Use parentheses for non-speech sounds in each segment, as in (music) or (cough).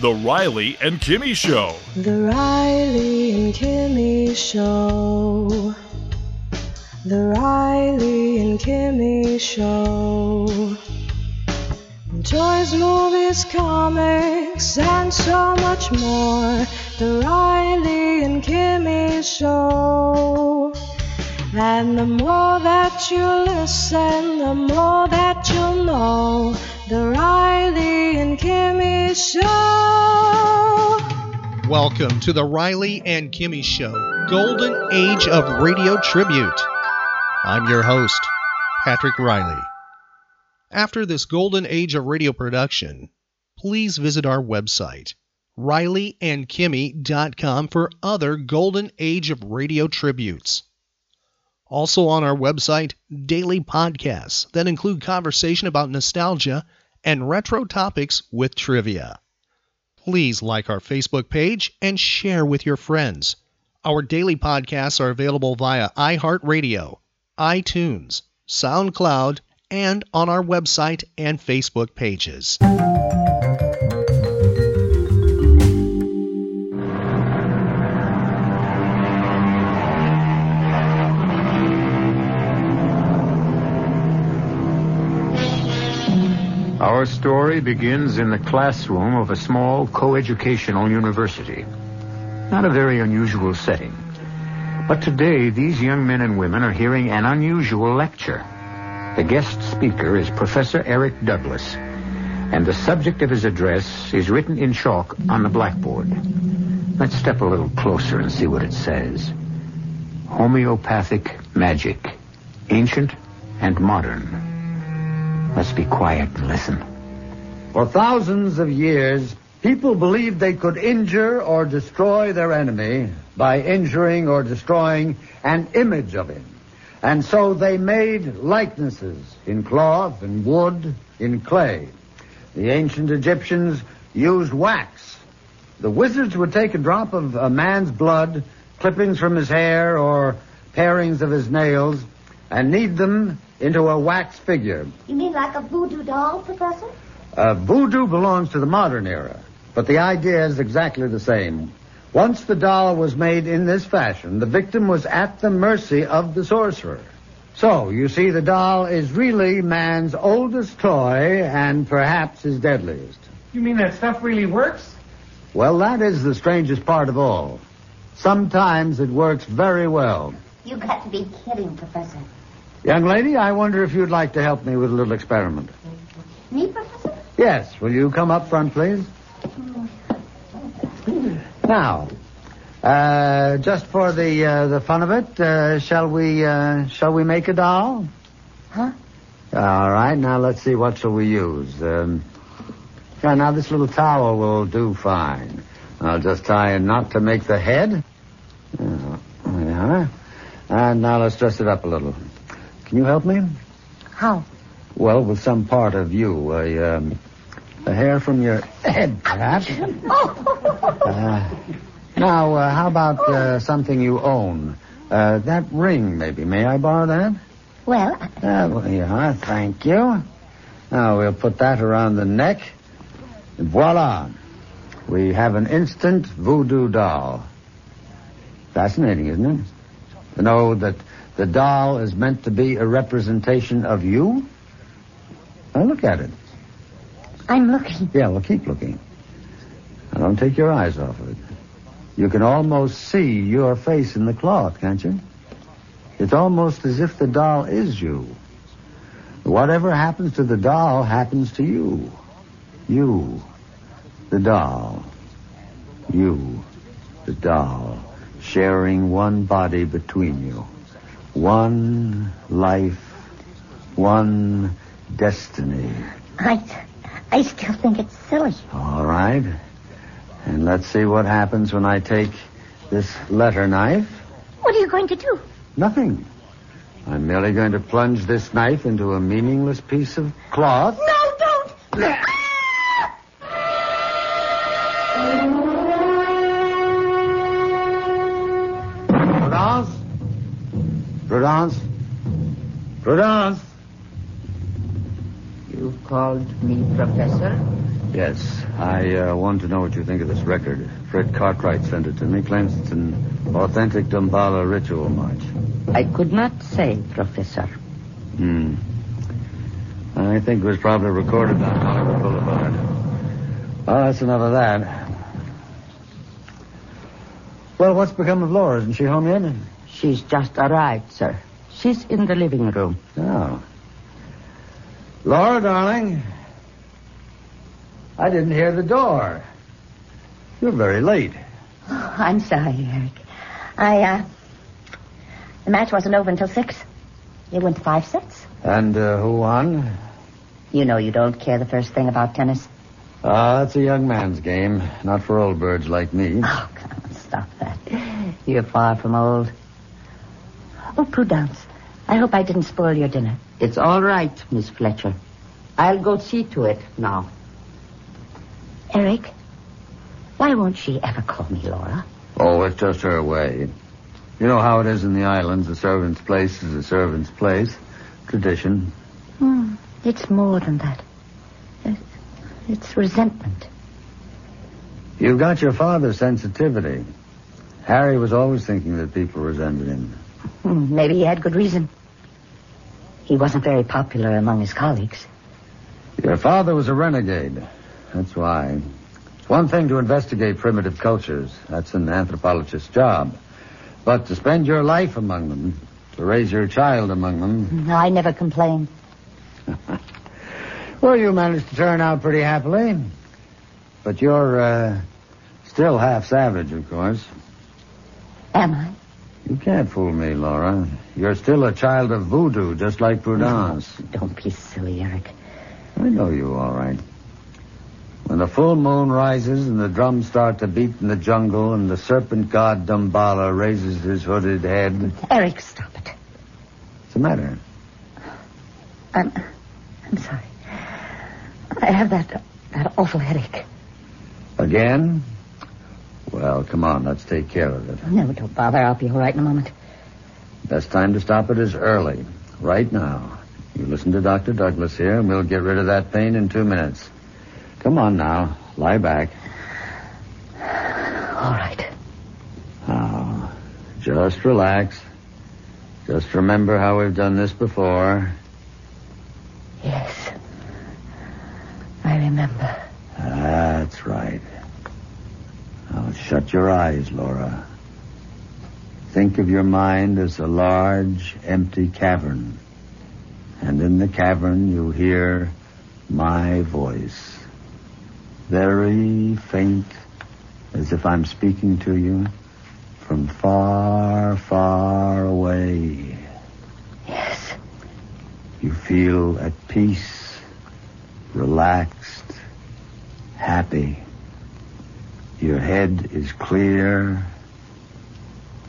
The Riley and Kimmy Show. The Riley and Kimmy Show. The Riley and Kimmy Show. Toys, movies, comics, and so much more. The Riley and Kimmy Show. And the more that you listen, the more that you'll know. The Riley and Kimmy Show. Welcome to the Riley and Kimmy Show, Golden Age of Radio Tribute. I'm your host, Patrick Riley. After this golden age of radio production, please visit our website, rileyandkimmy.com, for other golden age of radio tributes. Also on our website, daily podcasts that include conversation about nostalgia and retro topics with trivia. Please like our Facebook page and share with your friends. Our daily podcasts are available via iHeartRadio, iTunes, SoundCloud, and on our website and Facebook pages. Our story begins in the classroom of a small coeducational university. Not a very unusual setting. But today, these young men and women are hearing an unusual lecture. The guest speaker is Professor Eric Douglas, and the subject of his address is written in chalk on the blackboard. Let's step a little closer and see what it says. Homeopathic magic, ancient and modern. Let's be quiet and listen. For thousands of years, people believed they could injure or destroy their enemy by injuring or destroying an image of him. And so they made likenesses in cloth and wood, in clay. The ancient Egyptians used wax. The wizards would take a drop of a man's blood, clippings from his hair, or parings of his nails, and knead them into a wax figure. You mean like a voodoo doll, Professor? Uh, voodoo belongs to the modern era, but the idea is exactly the same. Once the doll was made in this fashion, the victim was at the mercy of the sorcerer. So, you see, the doll is really man's oldest toy and perhaps his deadliest. You mean that stuff really works? Well, that is the strangest part of all. Sometimes it works very well. You've got to be kidding, Professor. Young lady, I wonder if you'd like to help me with a little experiment. Me, Professor? Yes, will you come up front, please? Now, uh, just for the uh, the fun of it, uh, shall we uh, shall we make a doll? Huh? All right. Now let's see. What shall we use? Um, yeah, now this little towel will do fine. I'll just tie a knot to make the head. Uh, yeah. And now let's dress it up a little. Can you help me? How? Well, with some part of you, a, um, a hair from your head, perhaps. Uh, now, uh, how about uh, something you own? Uh, that ring, maybe. May I borrow that? Well, Uh, well, yeah, thank you. Now, we'll put that around the neck. And voila. We have an instant voodoo doll. Fascinating, isn't it? To know that the doll is meant to be a representation of you? Now, look at it. I'm looking. Yeah, well, keep looking. Now, don't take your eyes off of it. You can almost see your face in the cloth, can't you? It's almost as if the doll is you. Whatever happens to the doll happens to you. You, the doll. You, the doll, sharing one body between you. One life, one destiny. I, I still think it's silly. All right. And let's see what happens when I take this letter knife. What are you going to do? Nothing. I'm merely going to plunge this knife into a meaningless piece of cloth. No, don't! Prudence? Prudence? Prudence? You called me Professor? Yes, I uh, want to know what you think of this record. Fred Cartwright sent it to me. Claims it's an authentic Dambala ritual march. I could not say, Professor. Hmm. I think it was probably recorded on Hollywood Boulevard. Well, that's enough of that. Well, what's become of Laura? Isn't she home yet? She's just arrived, sir. She's in the living room. Oh. Laura, darling. I didn't hear the door. You're very late. Oh, I'm sorry, Eric. I, uh. The match wasn't over until six. It went to five sets. And uh, who won? You know you don't care the first thing about tennis. Ah, it's a young man's game, not for old birds like me. Oh, come on, stop that. You're far from old. Oh, Prudence, I hope I didn't spoil your dinner. It's all right, Miss Fletcher. I'll go see to it now. Eric, why won't she ever call me Laura? Oh, it's just her way. You know how it is in the islands. A servant's place is a servant's place. Tradition. Hmm, it's more than that. It's, it's resentment. You've got your father's sensitivity. Harry was always thinking that people resented him. Hmm, maybe he had good reason. He wasn't very popular among his colleagues. Your father was a renegade. That's why. It's one thing to investigate primitive cultures. That's an anthropologist's job. But to spend your life among them, to raise your child among them. No, I never complained. (laughs) well, you managed to turn out pretty happily. But you're uh, still half savage, of course. Am I? You can't fool me, Laura. You're still a child of voodoo, just like Prudence. Oh, don't be silly, Eric. I know you, all right. When the full moon rises and the drums start to beat in the jungle and the serpent god Dumbala raises his hooded head. Eric, stop it. What's the matter? I'm, I'm sorry. I have that, that awful headache. Again? Well, come on, let's take care of it. No, don't bother. I'll be all right in a moment. Best time to stop it is early, right now. You listen to Dr. Douglas here, and we'll get rid of that pain in two minutes. Come on now, lie back. All right. Now, just relax. Just remember how we've done this before. Yes. I remember. That's right. Now shut your eyes, Laura. Think of your mind as a large, empty cavern. And in the cavern you hear my voice. Very faint, as if I'm speaking to you from far, far away. Yes. You feel at peace, relaxed, happy. Your head is clear.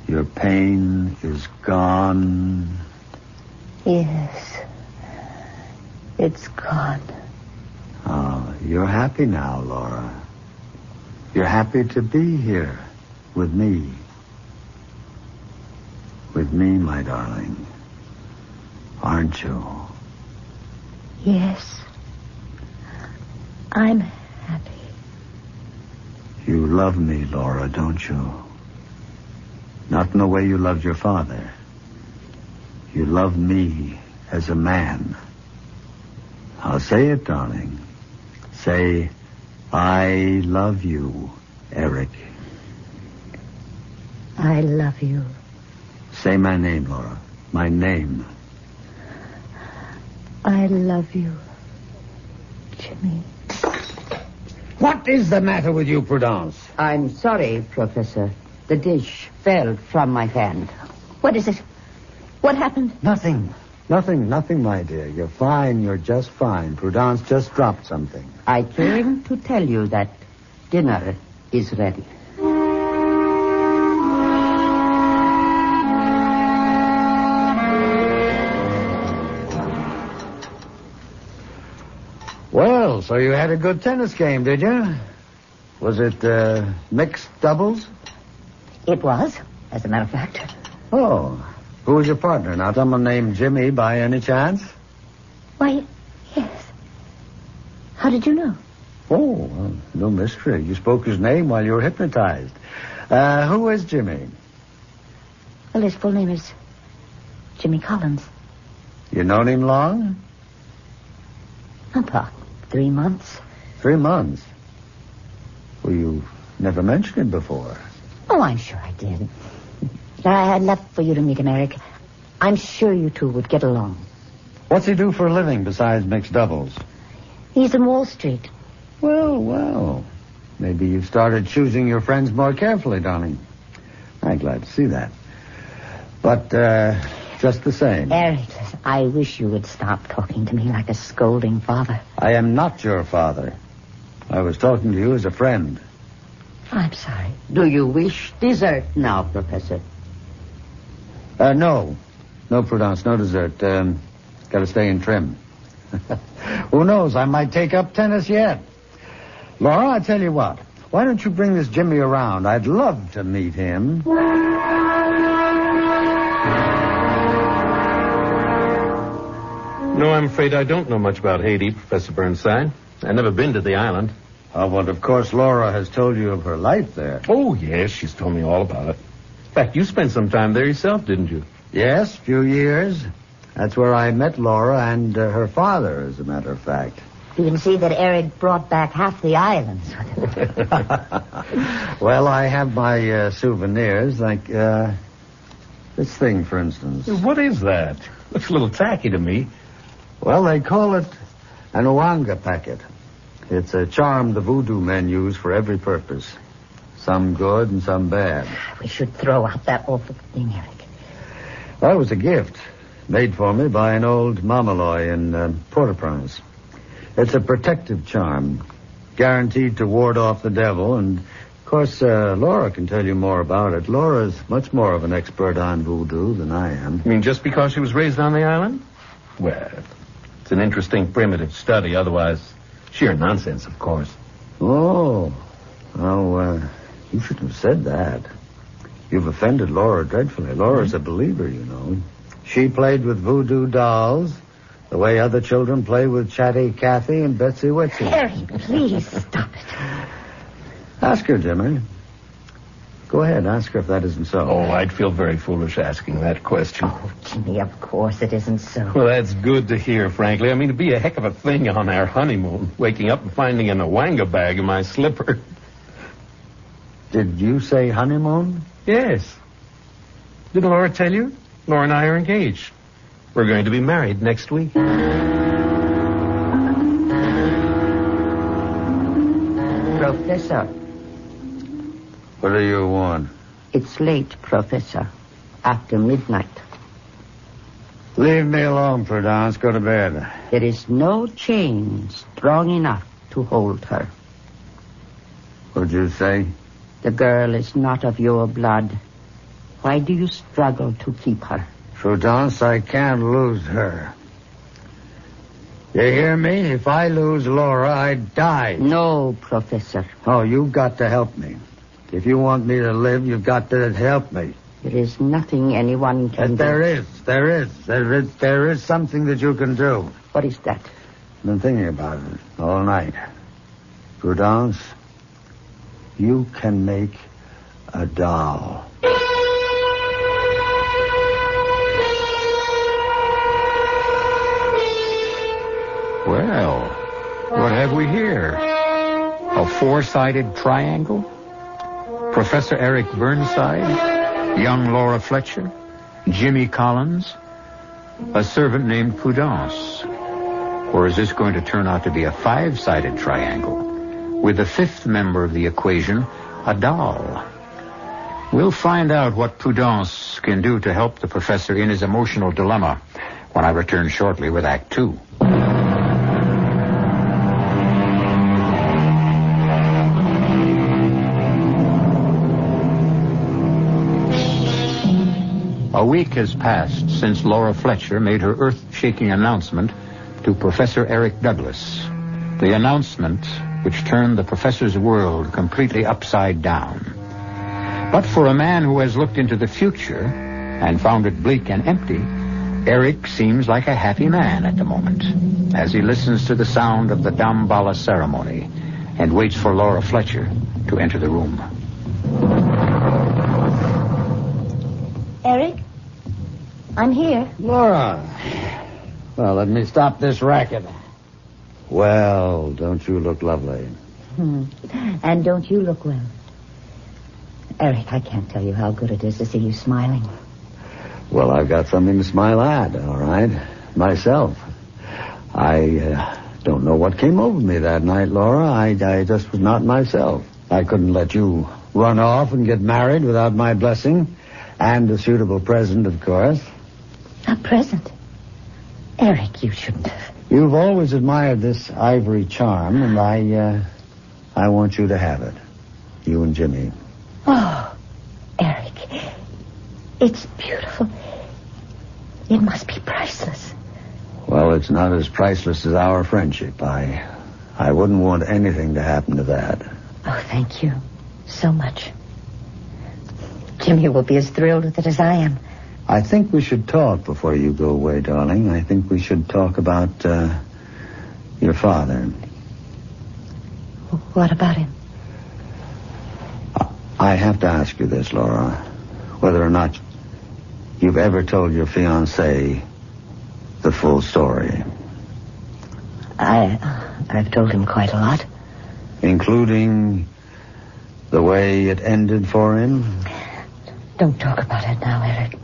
Your pain is gone. Yes. It's gone. Oh, you're happy now, Laura. You're happy to be here with me. With me, my darling. Aren't you? Yes. I'm happy. You love me, Laura, don't you? Not in the way you loved your father. You love me as a man. I'll say it, darling. Say, I love you, Eric. I love you. Say my name, Laura. My name. I love you, Jimmy. What is the matter with you, Prudence? I'm sorry, Professor. The dish fell from my hand. What is it? What happened? Nothing. Nothing, nothing, my dear. You're fine. You're just fine. Prudence just dropped something. I came to tell you that dinner is ready. Well, so you had a good tennis game, did you? Was it uh, mixed doubles? It was, as a matter of fact. Oh. Who was your partner? Not someone named Jimmy by any chance? Why, yes. How did you know? Oh, well, no mystery. You spoke his name while you were hypnotized. Uh, who is Jimmy? Well, his full name is Jimmy Collins. You known him long? About three months. Three months. Well, you never mentioned it before. Oh, I'm sure I did. I had left for you to meet him, Eric. I'm sure you two would get along. What's he do for a living besides mixed doubles? He's in Wall Street. Well, well. Maybe you've started choosing your friends more carefully, darling. I'm glad to see that. But, uh, just the same. Eric, I wish you would stop talking to me like a scolding father. I am not your father. I was talking to you as a friend. I'm sorry. Do you wish dessert now, Professor? Uh, no. No, Prudence, no dessert. Um, gotta stay in trim. (laughs) Who knows? I might take up tennis yet. Laura, I tell you what. Why don't you bring this Jimmy around? I'd love to meet him. No, I'm afraid I don't know much about Haiti, Professor Burnside. I've never been to the island. Oh, but of course Laura has told you of her life there. Oh, yes, she's told me all about it. In fact, you spent some time there yourself, didn't you? Yes, a few years. That's where I met Laura and uh, her father, as a matter of fact. You can see that Eric brought back half the islands. (laughs) Well, I have my uh, souvenirs, like uh, this thing, for instance. What is that? Looks a little tacky to me. Well, they call it an Ouanga packet. It's a charm the voodoo men use for every purpose. Some good and some bad. we should throw out that awful thing, Eric. Well, it was a gift made for me by an old mamaloi in uh, Port-au-Prince. It's a protective charm, guaranteed to ward off the devil. And, of course, uh, Laura can tell you more about it. Laura's much more of an expert on voodoo than I am. You mean just because she was raised on the island? Well, it's an interesting primitive study. Otherwise, sheer nonsense, of course. Oh, Well, uh, you shouldn't have said that. You've offended Laura dreadfully. Laura's a believer, you know. She played with voodoo dolls the way other children play with Chatty Cathy and Betsy Wetsy. Eric, please stop it. Ask her, Jimmy. Go ahead, ask her if that isn't so. Oh, I'd feel very foolish asking that question. Oh, Jimmy, of course it isn't so. Well, that's good to hear, frankly. I mean, it'd be a heck of a thing on our honeymoon, waking up and finding an Ouanga bag in my slipper. Did you say honeymoon? Yes. Didn't Laura tell you? Laura and I are engaged. We're going to be married next week. Professor, What do you want? it's late, Professor. After midnight. Leave me alone, Prudence. Go to bed. There is no chain strong enough to hold her. What'd you say? The girl is not of your blood. Why do you struggle to keep her? Prudence, I can't lose her. You hear me? If I lose Laura, I die. No, Professor. Oh, you've got to help me. If you want me to live, you've got to help me. There is nothing anyone can But do. there is, there is, there is, there is something that you can do. What is that? I've been thinking about it all night. Prudence, you can make a doll. Well, what have we here? A four-sided triangle? Professor Eric Burnside, young Laura Fletcher, Jimmy Collins, a servant named Prudence. Or is this going to turn out to be a five-sided triangle with the fifth member of the equation, a doll? We'll find out what Prudence can do to help the professor in his emotional dilemma when I return shortly with Act Two. Week has passed since Laura Fletcher made her earth-shaking announcement to Professor Eric Douglas. The announcement which turned the professor's world completely upside down. But for a man who has looked into the future and found it bleak and empty, Eric seems like a happy man at the moment as he listens to the sound of the Dambala ceremony and waits for Laura Fletcher to enter the room. I'm here. Laura. Well, let me stop this racket. Well, don't you look lovely? Hmm. And don't you look well? Eric, I can't tell you how good it is to see you smiling. Well, I've got something to smile at, all right? Myself. I uh, don't know what came over me that night, Laura. I, I just was not myself. I couldn't let you run off and get married without my blessing and a suitable present, of course. A present? Eric, you shouldn't have. You've always admired this ivory charm, and I, uh, I want you to have it. You and Jimmy. Oh, Eric. It's beautiful. It must be priceless. Well, it's not as priceless as our friendship. I, I wouldn't want anything to happen to that. Oh, thank you so much. Jimmy will be as thrilled with it as I am. I think we should talk before you go away, darling. I think we should talk about uh, your father. What about him? I have to ask you this, Laura. Whether or not you've ever told your fiancé the full story. I, I've told him quite a lot. Including the way it ended for him? Don't talk about it now, Eric.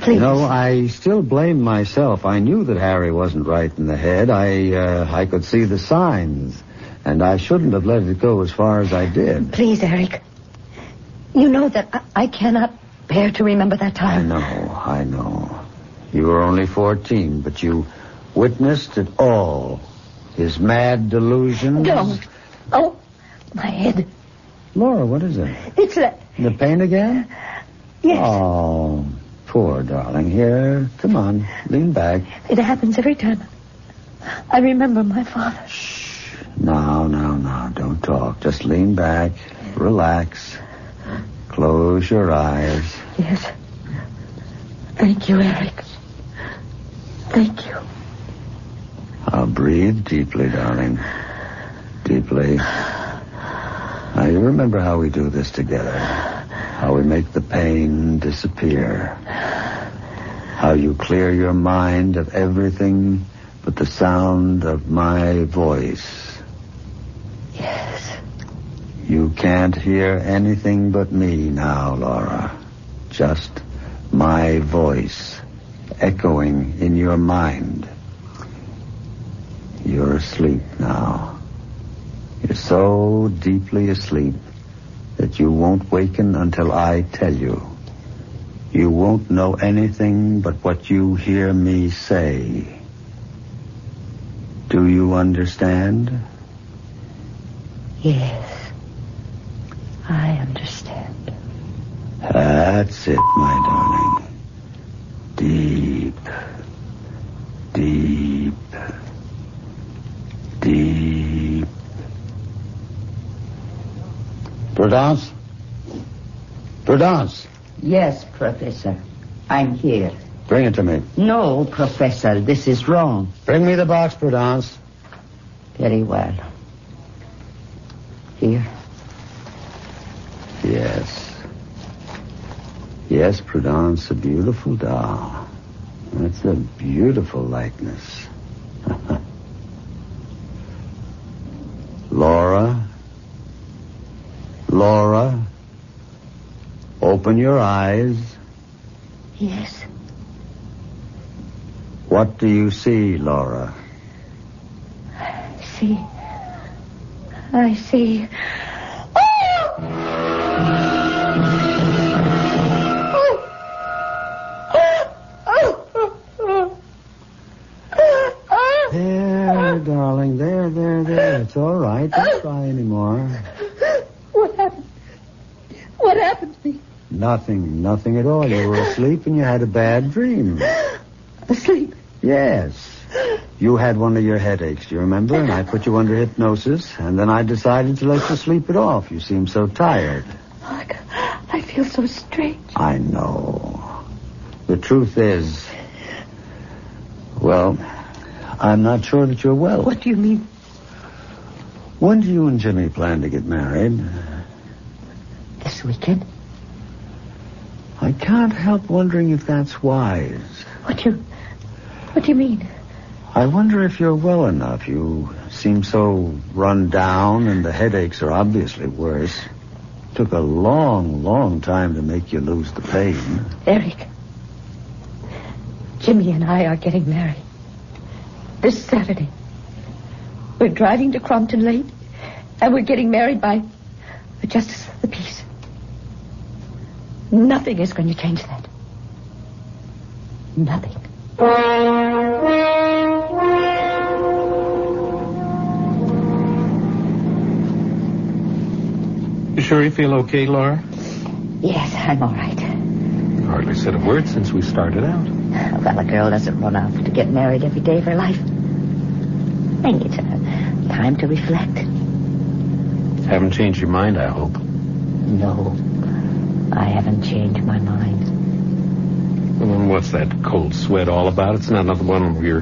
Please. You know, I still blame myself. I knew that Harry wasn't right in the head. I, uh, I could see the signs. And I shouldn't have let it go as far as I did. Please, Eric. You know that I, I cannot bear to remember that time. I know, I know. You were only 14, but you witnessed it all. His mad delusions. Don't. Oh, my head. Laura, what is it? It's that. The pain again? Yes. Oh, poor darling. Here, come on, lean back. It happens every time. I remember my father. Shh. Now, now, now. Don't talk. Just lean back, relax. Close your eyes. Yes. Thank you, Eric. Thank you. Now breathe deeply, darling. Deeply. Now you remember how we do this together. How we make the pain disappear. How you clear your mind of everything but the sound of my voice. Yes. You can't hear anything but me now, Laura. Just my voice echoing in your mind. You're asleep now. You're so deeply asleep that you won't waken until I tell you. You won't know anything but what you hear me say. Do you understand? Yes. I understand. That's it, my darling. Deep, deep. Prudence? Prudence, Yes, Professor. I'm here. bring it to me. No, Professor, this is wrong. Bring me the box, Prudence. Very well. Here. Yes. Yes, Prudence, a beautiful doll. That's a beautiful likeness. (laughs) Open your eyes. Yes. What do you see, Laura? I see. I see. Oh! There, darling. There, there, there. It's all right. Don't cry anymore. What happened? What happened to me? Nothing, nothing at all. You were asleep and you had a bad dream. (gasps) Asleep. Yes. You had one of your headaches, do you remember? And I put you under hypnosis, and then I decided to let you sleep it off. You seem so tired. Oh, Mark, I feel so strange. I know. The truth is, well, I'm not sure that you're well. What do you mean? When do you and Jimmy plan to get married? This weekend? I can't help wondering if that's wise. What do you... What do you mean? I wonder if you're well enough. You seem so run down, and the headaches are obviously worse. Took a long, long time to make you lose the pain. Eric. Jimmy and I are getting married. This Saturday. We're driving to Crompton Lake, and we're getting married by the Justice of the Peace. Nothing is going to change that. Nothing. You sure you feel okay, Laura? Yes, I'm all right. You hardly said a word since we started out. Well, a girl doesn't run off to get married every day of her life. I need uh, time to reflect. Haven't changed your mind, I hope. No, I haven't changed my mind. Well, what's that cold sweat all about? It's not another one of your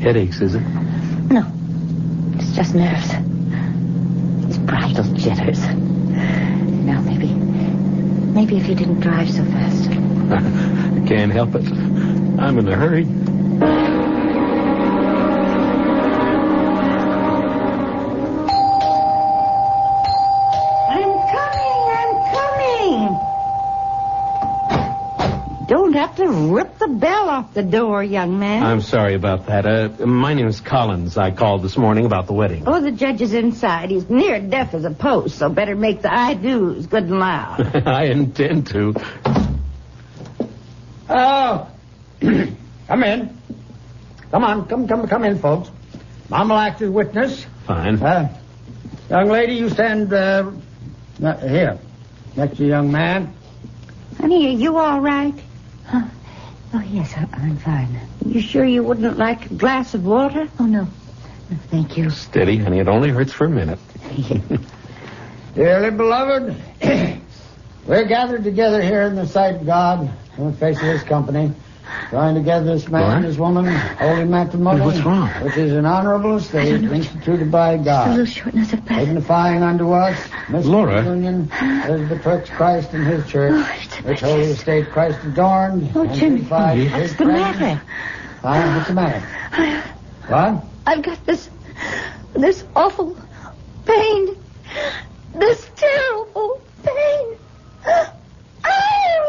headaches, is it? No, it's just nerves. It's bridal jitters. Now, maybe, maybe if you didn't drive so fast. (laughs) I can't help it. I'm in a hurry. The door, young man. I'm sorry about that. Uh, my name's Collins. I called this morning about the wedding. Oh, the judge is inside. He's near deaf as a post, so better make the I do's good and loud. (laughs) I intend to. Oh, (clears throat) come in. Come on, come, come, come in, folks. Mom will act as witness. Fine. Uh, young lady, you stand uh, uh, here, next to the young man. Honey, are you all right? Huh? Oh, yes, I- I'm fine. You sure you wouldn't like a glass of water? Oh, no. No, thank you. Steady, honey. It only hurts for a minute. (laughs) Dearly beloved, (clears throat) we're gathered together here in the sight of God, in the face of His company, joined together this man What? and this woman, holy matrimony, What's wrong? which is an honorable estate instituted by Just a little God, shortness of breath. signifying unto us mystical Laura. union as betwixt Christ and His church, Oh, it's which holy estate Christ adorned Oh, and Jimmy. beautified Honey. His What's the presence. matter? Huh? What's the matter? What? I've got this, this awful pain. This terrible pain. (gasps)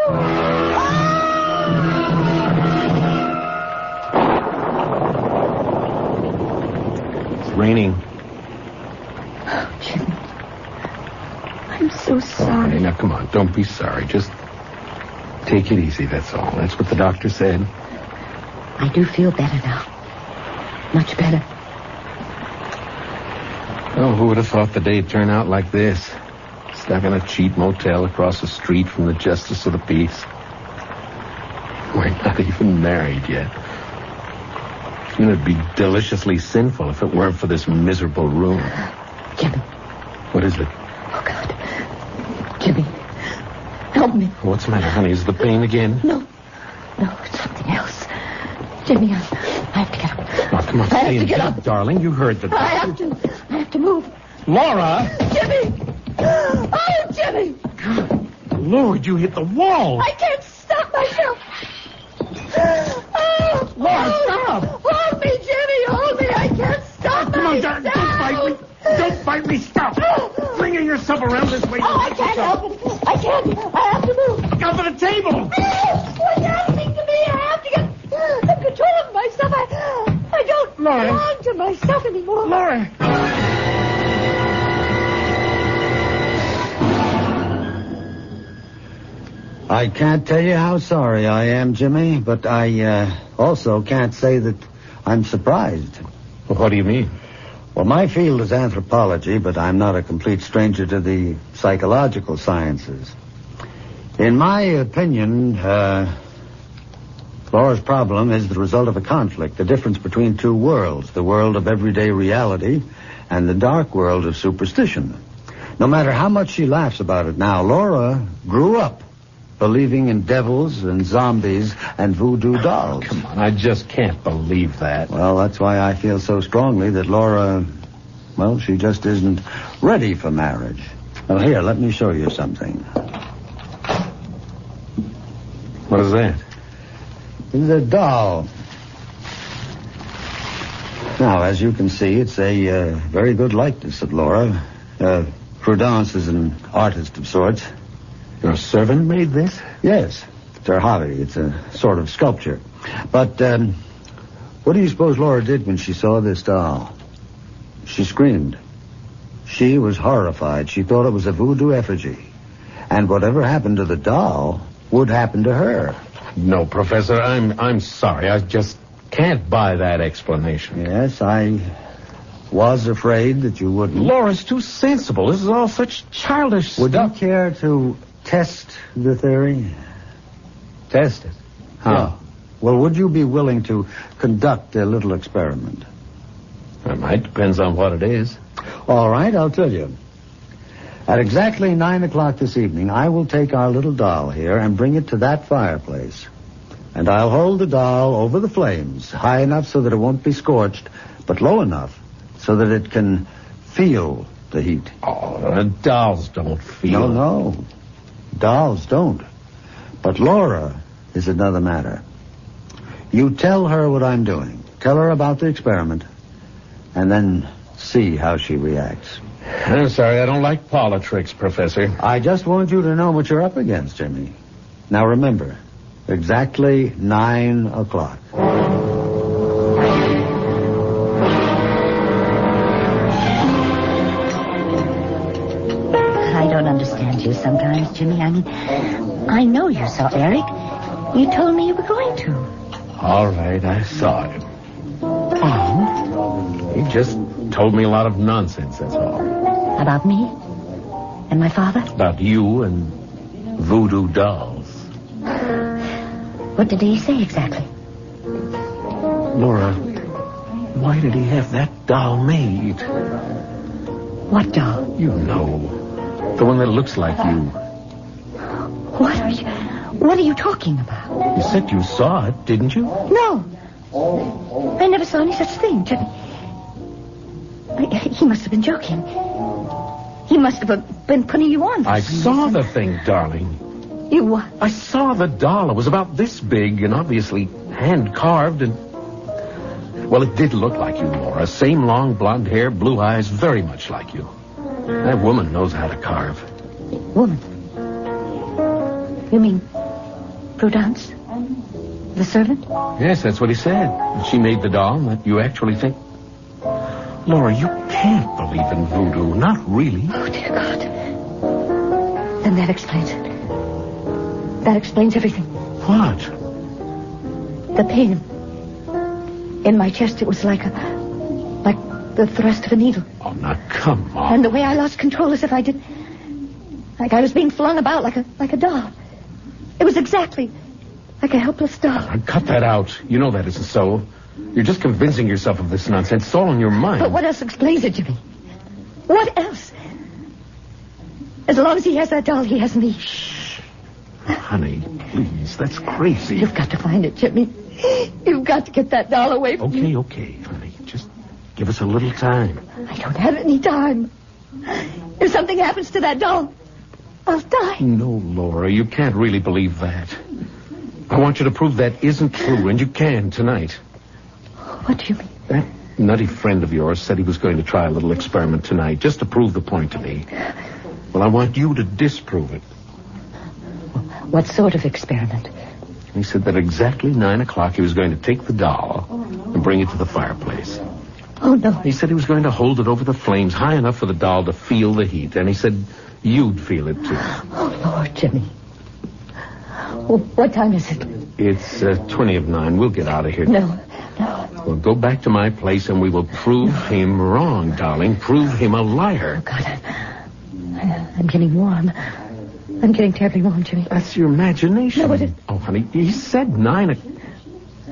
It's raining. Jimmy, I'm so Oh, sorry. honey, now come on. Don't be sorry. Just take it easy, that's all. That's what the doctor said. I do feel better now. Much better. Oh, who would have thought the day'd turn out like this? Stuck in a cheap motel across the street from the Justice of the Peace. We're not even married yet. And it'd be deliciously sinful if it weren't for this miserable room. Jimmy, What is it? oh, God. Jimmy, help me. What's the matter, honey? Is the pain again? No, no, it's something else. Jimmy, I, I have to get up. Oh, come on, I have stay to in get bed, up. darling. You heard the I have to, I have to move. Laura! Jimmy! Oh, Jimmy! Lord, you hit the wall! I can't stop myself. Oh, Laura, oh, stop. Don't me. Stop. Bringing yourself around this way. Oh, I can't help it. I can't. I have to move. Look out for the table. What's happening to me? I have to get the control of myself. I, I don't Laura. belong to myself anymore. Laura. I can't tell you how sorry I am, Jimmy, but I uh, also can't say that I'm surprised. Well, what do you mean? Well, my field is anthropology, but I'm not a complete stranger to the psychological sciences. In my opinion, uh, Laura's problem is the result of a conflict, the difference between two worlds, the world of everyday reality and the dark world of superstition. No matter how much she laughs about it now, Laura grew up believing in devils and zombies and voodoo dolls. Come on, I just can't believe that. Well, that's why I feel so strongly that Laura, well, she just isn't ready for marriage. Well, here, let me show you something. What is that? It's a doll. Now, as you can see, it's a uh, very good likeness of Laura. Uh, Prudence is an artist of sorts. Your servant made this? Yes. It's her hobby. It's a sort of sculpture. But, um, what do you suppose Laura did when she saw this doll? She screamed. She was horrified. She thought it was a voodoo effigy. And whatever happened to the doll would happen to her. No, Professor, I'm I'm sorry. I just can't buy that explanation. Yes, I was afraid that you wouldn't. Laura's too sensible. This is all such childish Would you stuff. care to test the theory? Test it. Yeah. Well, would you be willing to conduct a little experiment? It might. Depends on what it is. All right, I'll tell you. At exactly nine o'clock this evening, I will take our little doll here and bring it to that fireplace. And I'll hold the doll over the flames, high enough so that it won't be scorched, but low enough so that it can feel the heat. Oh, uh, dolls don't feel. No, no. Dolls don't. But Laura is another matter. You tell her what I'm doing. Tell her about the experiment. And then see how she reacts. I'm sorry, I don't like politics, Professor. I just want you to know what you're up against, Jimmy. Now remember, exactly nine o'clock. You sometimes, Jimmy. I mean, I know you saw Eric. You told me you were going to. All right, I saw him. And? He just told me a lot of nonsense, that's all. About me? And my father? About you and voodoo dolls. What did he say exactly? Laura, why did he have that doll made? What doll? You know. The one that looks like you. What are you what are you talking about? You said you saw it, didn't you? No. I never saw any such thing, Jimmy. He must have been joking. He must have been putting you on. I saw reason. the thing, darling. You what? I saw the doll. It was about this big and obviously hand carved and. Well, it did look like you, Laura. Same long blonde hair, blue eyes, very much like you. That woman knows how to carve. Woman. You mean Prudence? The servant? Yes, that's what he said. She made the doll, that you actually think. Laura, you can't believe in voodoo. Not really. Oh, dear God. Then that explains it. That explains everything. What? The pain in my chest, it was like a. the thrust of a needle. Oh, now come on. And the way I lost control as if I did. like I was being flung about like a like a doll. It was exactly like a helpless doll. Now, cut that out. You know that isn't so. You're just convincing yourself of this nonsense. It's all in your mind. But what else explains it, Jimmy? What else? As long as he has that doll, he has me. Shh. Honey, please, that's crazy. You've got to find it, Jimmy. You've got to get that doll away from me. Okay, okay, honey. Give us a little time. I don't have any time. If something happens to that doll, I'll die. No, Laura, you can't really believe that. I want you to prove that isn't true, and you can tonight. What do you mean? That nutty friend of yours said he was going to try a little experiment tonight, just to prove the point to me. Well, I want you to disprove it. What sort of experiment? He said that exactly nine o'clock he was going to take the doll and bring it to the fireplace. Oh, no. He said he was going to hold it over the flames high enough for the doll to feel the heat, and he said you'd feel it too. Oh, Lord, Jimmy. Well, what time is it? It's uh, 20 of 9. We'll get out of here. No. We'll go back to my place and we will prove him wrong, darling. Prove him a liar. Oh, God, I'm, I'm getting warm. I'm getting terribly warm, Jimmy. That's your imagination. No, but it... Oh, honey, he said nine. O-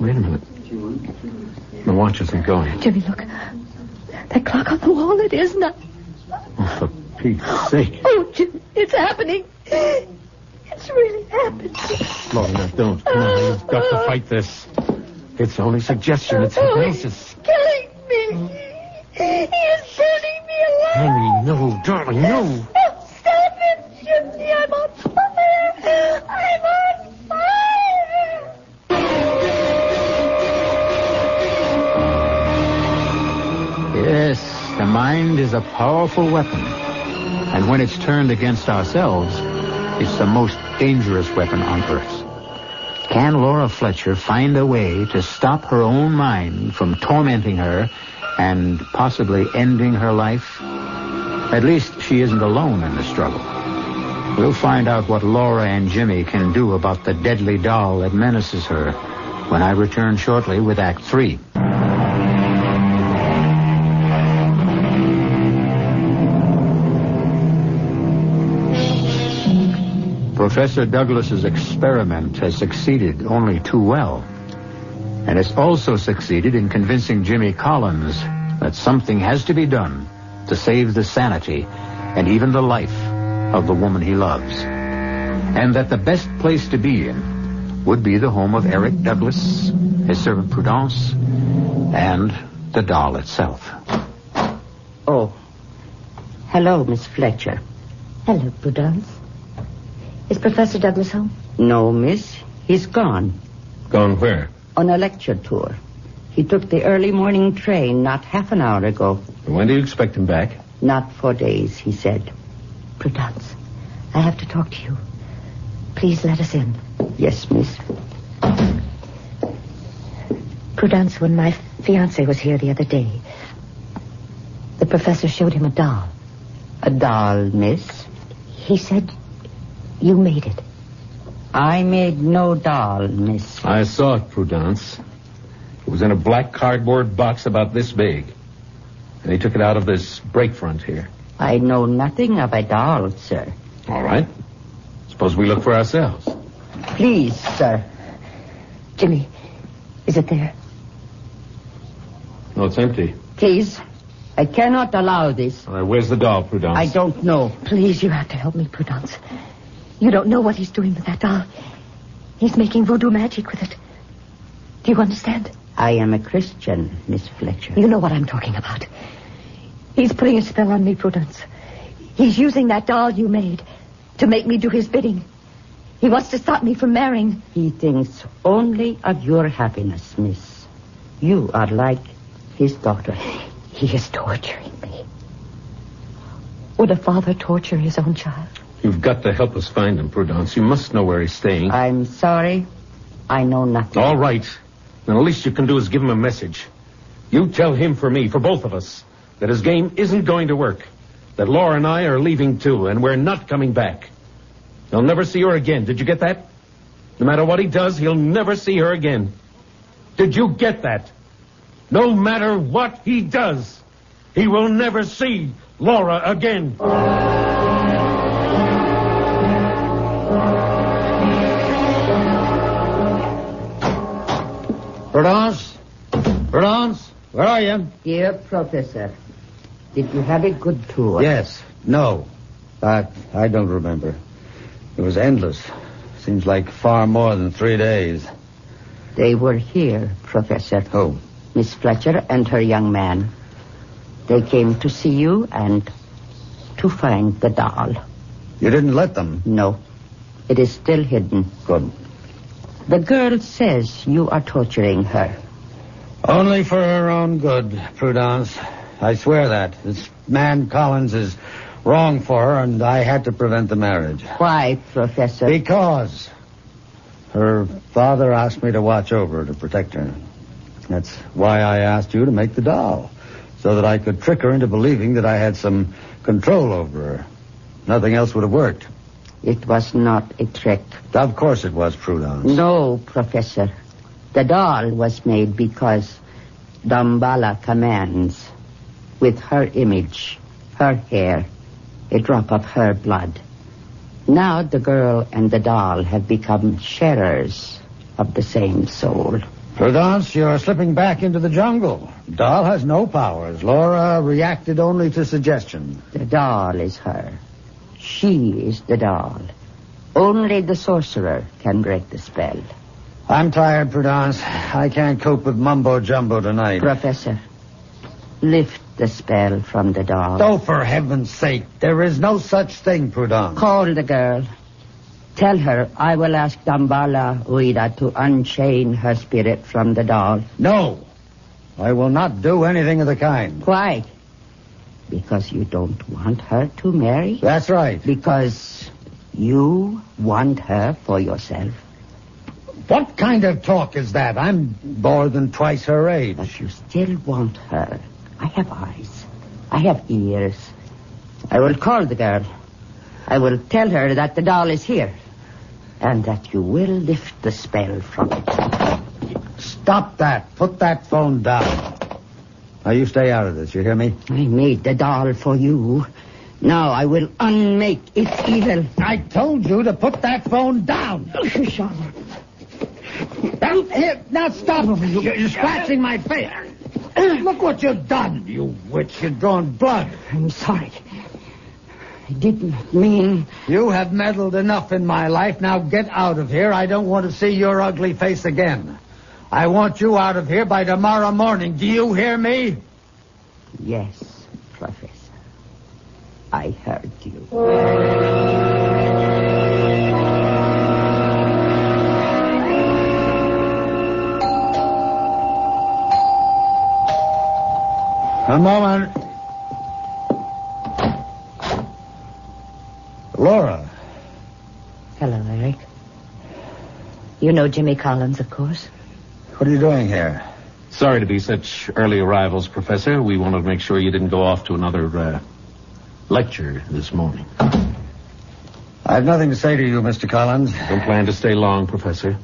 Wait a minute. The watch isn't going. Jimmy, look. That clock on the wall, it is not. Oh, for Pete's sake. Oh, Jimmy, it's happening. It's really happening. Lorna, don't. Come on, you've got to fight this. It's only suggestion. It's Oh, hypnosis. he's killing me. He is burning me alive. Henry, no, darling, no. Oh, stop it, Jimmy. I'm on fire. I'm on fire. The mind is a powerful weapon. And when it's turned against ourselves, it's the most dangerous weapon on earth. Can Laura Fletcher find a way to stop her own mind from tormenting her and possibly ending her life? At least she isn't alone in the struggle. We'll find out what Laura and Jimmy can do about the deadly doll that menaces her when I return shortly with Act Three. Professor Douglas's experiment has succeeded only too well. And it's also succeeded in convincing Jimmy Collins that something has to be done to save the sanity and even the life of the woman he loves. And that the best place to be in would be the home of Eric Douglas, his servant Prudence, and the doll itself. Oh. Hello, Miss Fletcher. Hello, Prudence. Is Professor Douglas home? No, miss. He's gone. Gone where? On a lecture tour. He took the early morning train not half an hour ago. When do you expect him back? Not for days, he said. Prudence, I have to talk to you. Please let us in. Yes, miss. Prudence, when my fiance was here the other day, the professor showed him a doll. A doll, miss. He said you made it. I made no doll, miss. I saw it, Prudence. It was in a black cardboard box about this big. And he took it out of this break front here. I know nothing of a doll, sir. All right. Suppose we look for ourselves. Please, sir. Jimmy, is it there? No, it's empty. Please. I cannot allow this. All right, where's the doll, Prudence? I don't know. Please, you have to help me, Prudence. You don't know what he's doing with that doll. He's making voodoo magic with it. Do you understand? I am a Christian, Miss Fletcher. You know what I'm talking about. He's putting a spell on me, Prudence. He's using that doll you made to make me do his bidding. He wants to stop me from marrying. He thinks only of your happiness, miss. You are like his daughter. He is torturing me. Would a father torture his own child? You've got to help us find him, Prudence. You must know where he's staying. I'm sorry. I know nothing. All right. Then the least you can do is give him a message. You tell him for me, for both of us, that his game isn't going to work. That Laura and I are leaving too, and we're not coming back. He'll never see her again. Did you get that? No matter what he does, he'll never see her again. Did you get that? No matter what he does, he will never see Laura again. Prudence? Prudence? Where are you? Dear Professor, did you have a good tour? Yes. No. But I don't remember. It was endless. Seems like far more than three days. They were here, Professor. Who? Miss Fletcher and her young man. They came to see you and to find the doll. You didn't let them? No. It is still hidden. Good. The girl says you are torturing her. Only for her own good, Prudence. I swear that. This man Collins is wrong for her, and I had to prevent the marriage. Why, Professor? Because her father asked me to watch over her, to protect her. That's why I asked you to make the doll, so that I could trick her into believing that I had some control over her. Nothing else would have worked. It was not a trick. Of course it was, Prudence. No, Professor. The doll was made because Dambala commands, with her image, her hair, a drop of her blood. Now the girl and the doll have become sharers of the same soul. Prudence, you're slipping back into the jungle. Doll has no powers. Laura reacted only to suggestion. The doll is her. She is the doll. Only the sorcerer can break the spell. I'm tired, Prudence. I can't cope with mumbo jumbo tonight. Professor, lift the spell from the doll. Oh, for heaven's sake, there is no such thing, Prudence. Call the girl. Tell her I will ask Dambala Uida to unchain her spirit from the doll. No. I will not do anything of the kind. Why? Because you don't want her to marry? That's right. Because you want her for yourself? What kind of talk is that? I'm more than twice her age. But you still want her. I have eyes. I have ears. I will call the girl. I will tell her that the doll is here. And that you will lift the spell from it. Stop that. Put that phone down. Now, you stay out of this. You hear me? I made the doll for you. Now I will unmake its evil. I told you to put that phone down. Sean. Now, here, now stop. You're, you're scratching my face. Uh. Look what you've done, you witch. You've drawn blood. I'm sorry. I didn't mean. You have meddled enough in my life. Now get out of here. I don't want to see your ugly face again. I want you out of here by tomorrow morning. Do you hear me? Yes, Professor. I heard you. A moment. Laura. Hello, Eric. You know Jimmy Collins, of course. What are you doing here? Sorry to be such early arrivals, Professor. We wanted to make sure you didn't go off to another uh, lecture this morning. I have nothing to say to you, Mr. Collins. Don't plan to stay long, Professor.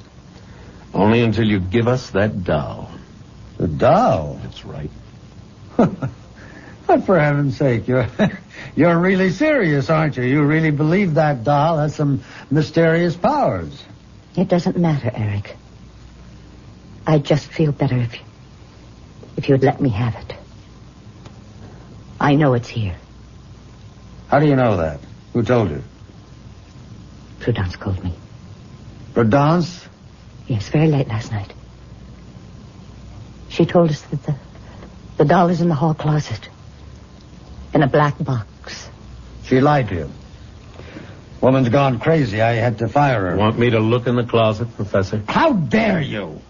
Only until you give us that doll. The doll? That's right. (laughs) But for heaven's sake, you're (laughs) you're really serious, aren't you? You really believe that doll has some mysterious powers. It doesn't matter, Eric. I'd just feel better if you, if you'd let me have it. I know it's here. How do you know that? Who told you? Prudence called me. Prudence? Yes, very late last night. She told us that the, the doll is in the hall closet. In a black box. She lied to you. Woman's gone crazy. I had to fire her. Want me to look in the closet, Professor? How dare you?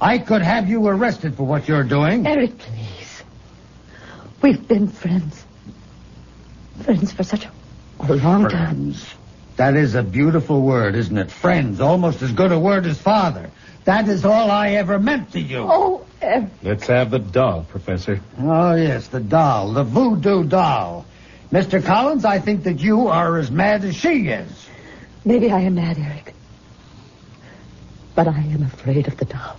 I could have you arrested for what you're doing. Eric, please. We've been friends. Friends for such a, a long time. That is a beautiful word, isn't it? Friends, almost as good a word as father. That is all I ever meant to you. Oh, Eric. Let's have the doll, Professor. Oh, yes, the doll, the voodoo doll. Mr. Collins, I think that you are as mad as she is. Maybe I am mad, Eric. But I am afraid of the doll.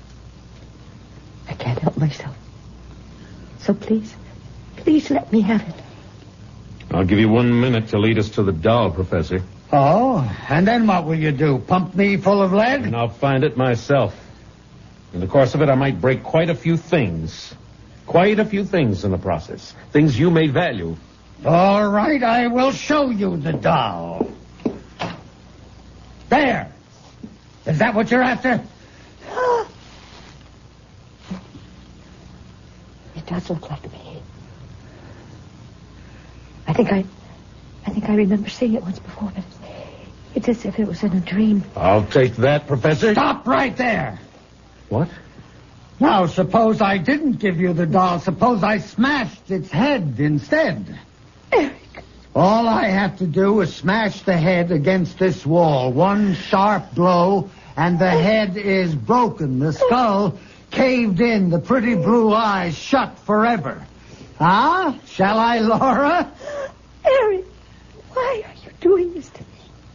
I can't help myself. So please, please let me have it. I'll give you one minute to lead us to the doll, Professor. Oh, and then what will you do? Pump me full of lead? And I'll find it myself. In the course of it, I might break quite a few things. Quite a few things in the process. Things you may value. All right, I will show you the doll. There. Is that what you're after? It does look like me. I think I, I think I remember seeing it once before, but it's as if it was in a dream. I'll take that, Professor. Stop right there. What? Now, suppose I didn't give you the doll. Suppose I smashed its head instead. Eric. All I have to do is smash the head against this wall. One sharp blow, and the head is broken. The skull caved in. The pretty blue eyes shut forever. Ah, shall I, Laura? Eric, why are you doing this to me?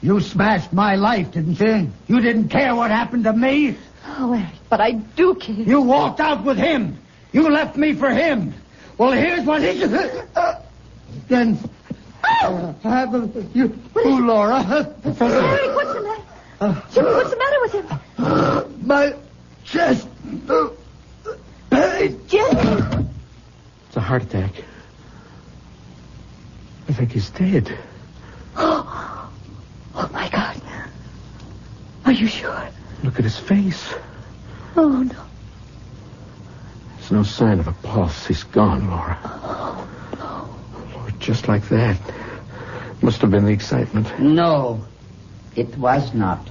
You smashed my life, didn't you? You didn't care what happened to me? Oh, Eric, but I do care. You walked out with him. You left me for him. Well, here's what he... (laughs) then... Oh! Uh, you, you, Laura. Professor. Eric, what's the matter? Jimmy, what's the matter with him? (gasps) My chest. Pain. Jimmy. It's a heart attack. I think he's dead. Oh, (gasps) oh my God. Are you sure? Look at his face. Oh, no. There's no sign of a pulse. He's gone, Laura. Oh, no. Lord, just like that. Must have been the excitement. No, it was not.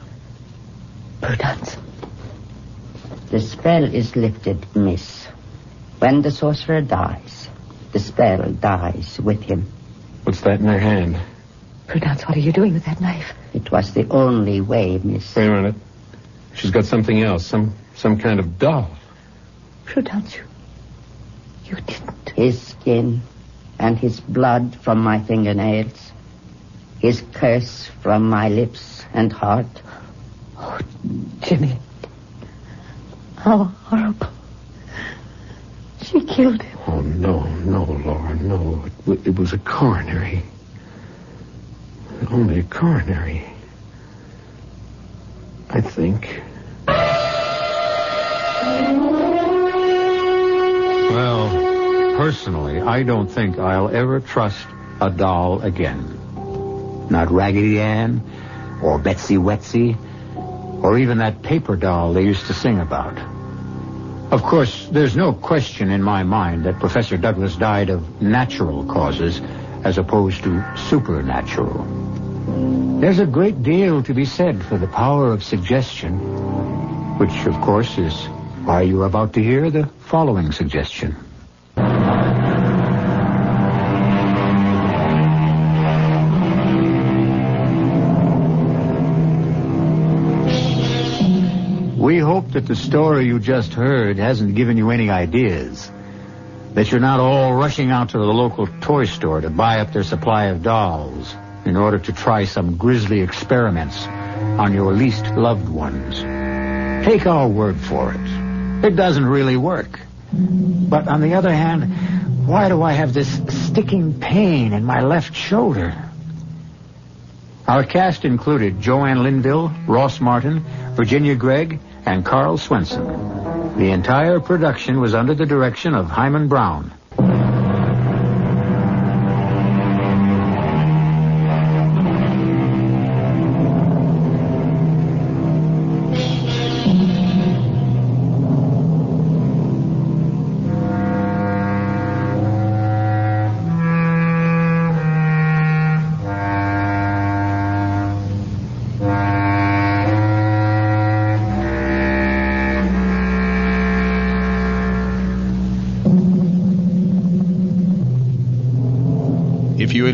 Prudence. The spell is lifted, miss. When the sorcerer dies, the spell dies with him. What's that in her hand? Prudence, what are you doing with that knife? It was the only way, miss. Wait a minute. She's got something else. Some some kind of doll. Prudence, you... You didn't. His skin and his blood from my fingernails. His curse from my lips and heart. Oh, Jimmy. How horrible. She killed him. Oh, no, no, Laura, no. It, w- it was a coronary. Only a coronary. I think. Well, personally, I don't think I'll ever trust a doll again. Not Raggedy Ann, or Betsy Wetsy, or even that paper doll they used to sing about. Of course, there's no question in my mind that Professor Douglas died of natural causes as opposed to supernatural. There's a great deal to be said for the power of suggestion, which, of course, is why you're about to hear the following suggestion. We hope that the story you just heard hasn't given you any ideas. That you're not all rushing out to the local toy store to buy up their supply of dolls in order to try some grisly experiments on your least loved ones. Take our word for it. It doesn't really work. But on the other hand, why do I have this sticking pain in my left shoulder? Our cast included Joanne Linville, Ross Martin, Virginia Gregg, and Karl Swenson. The entire production was under the direction of Himan Brown.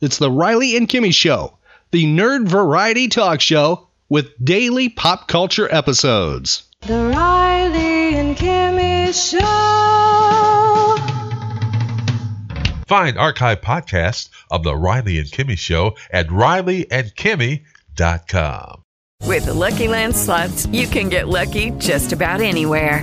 It's the Riley and Kimmy Show, the nerd variety talk show with daily pop culture episodes. The Riley and Kimmy Show. Find archive podcasts of The Riley and Kimmy Show at rileyandkimmy.com. With the Lucky Land slots, you can get lucky just about anywhere.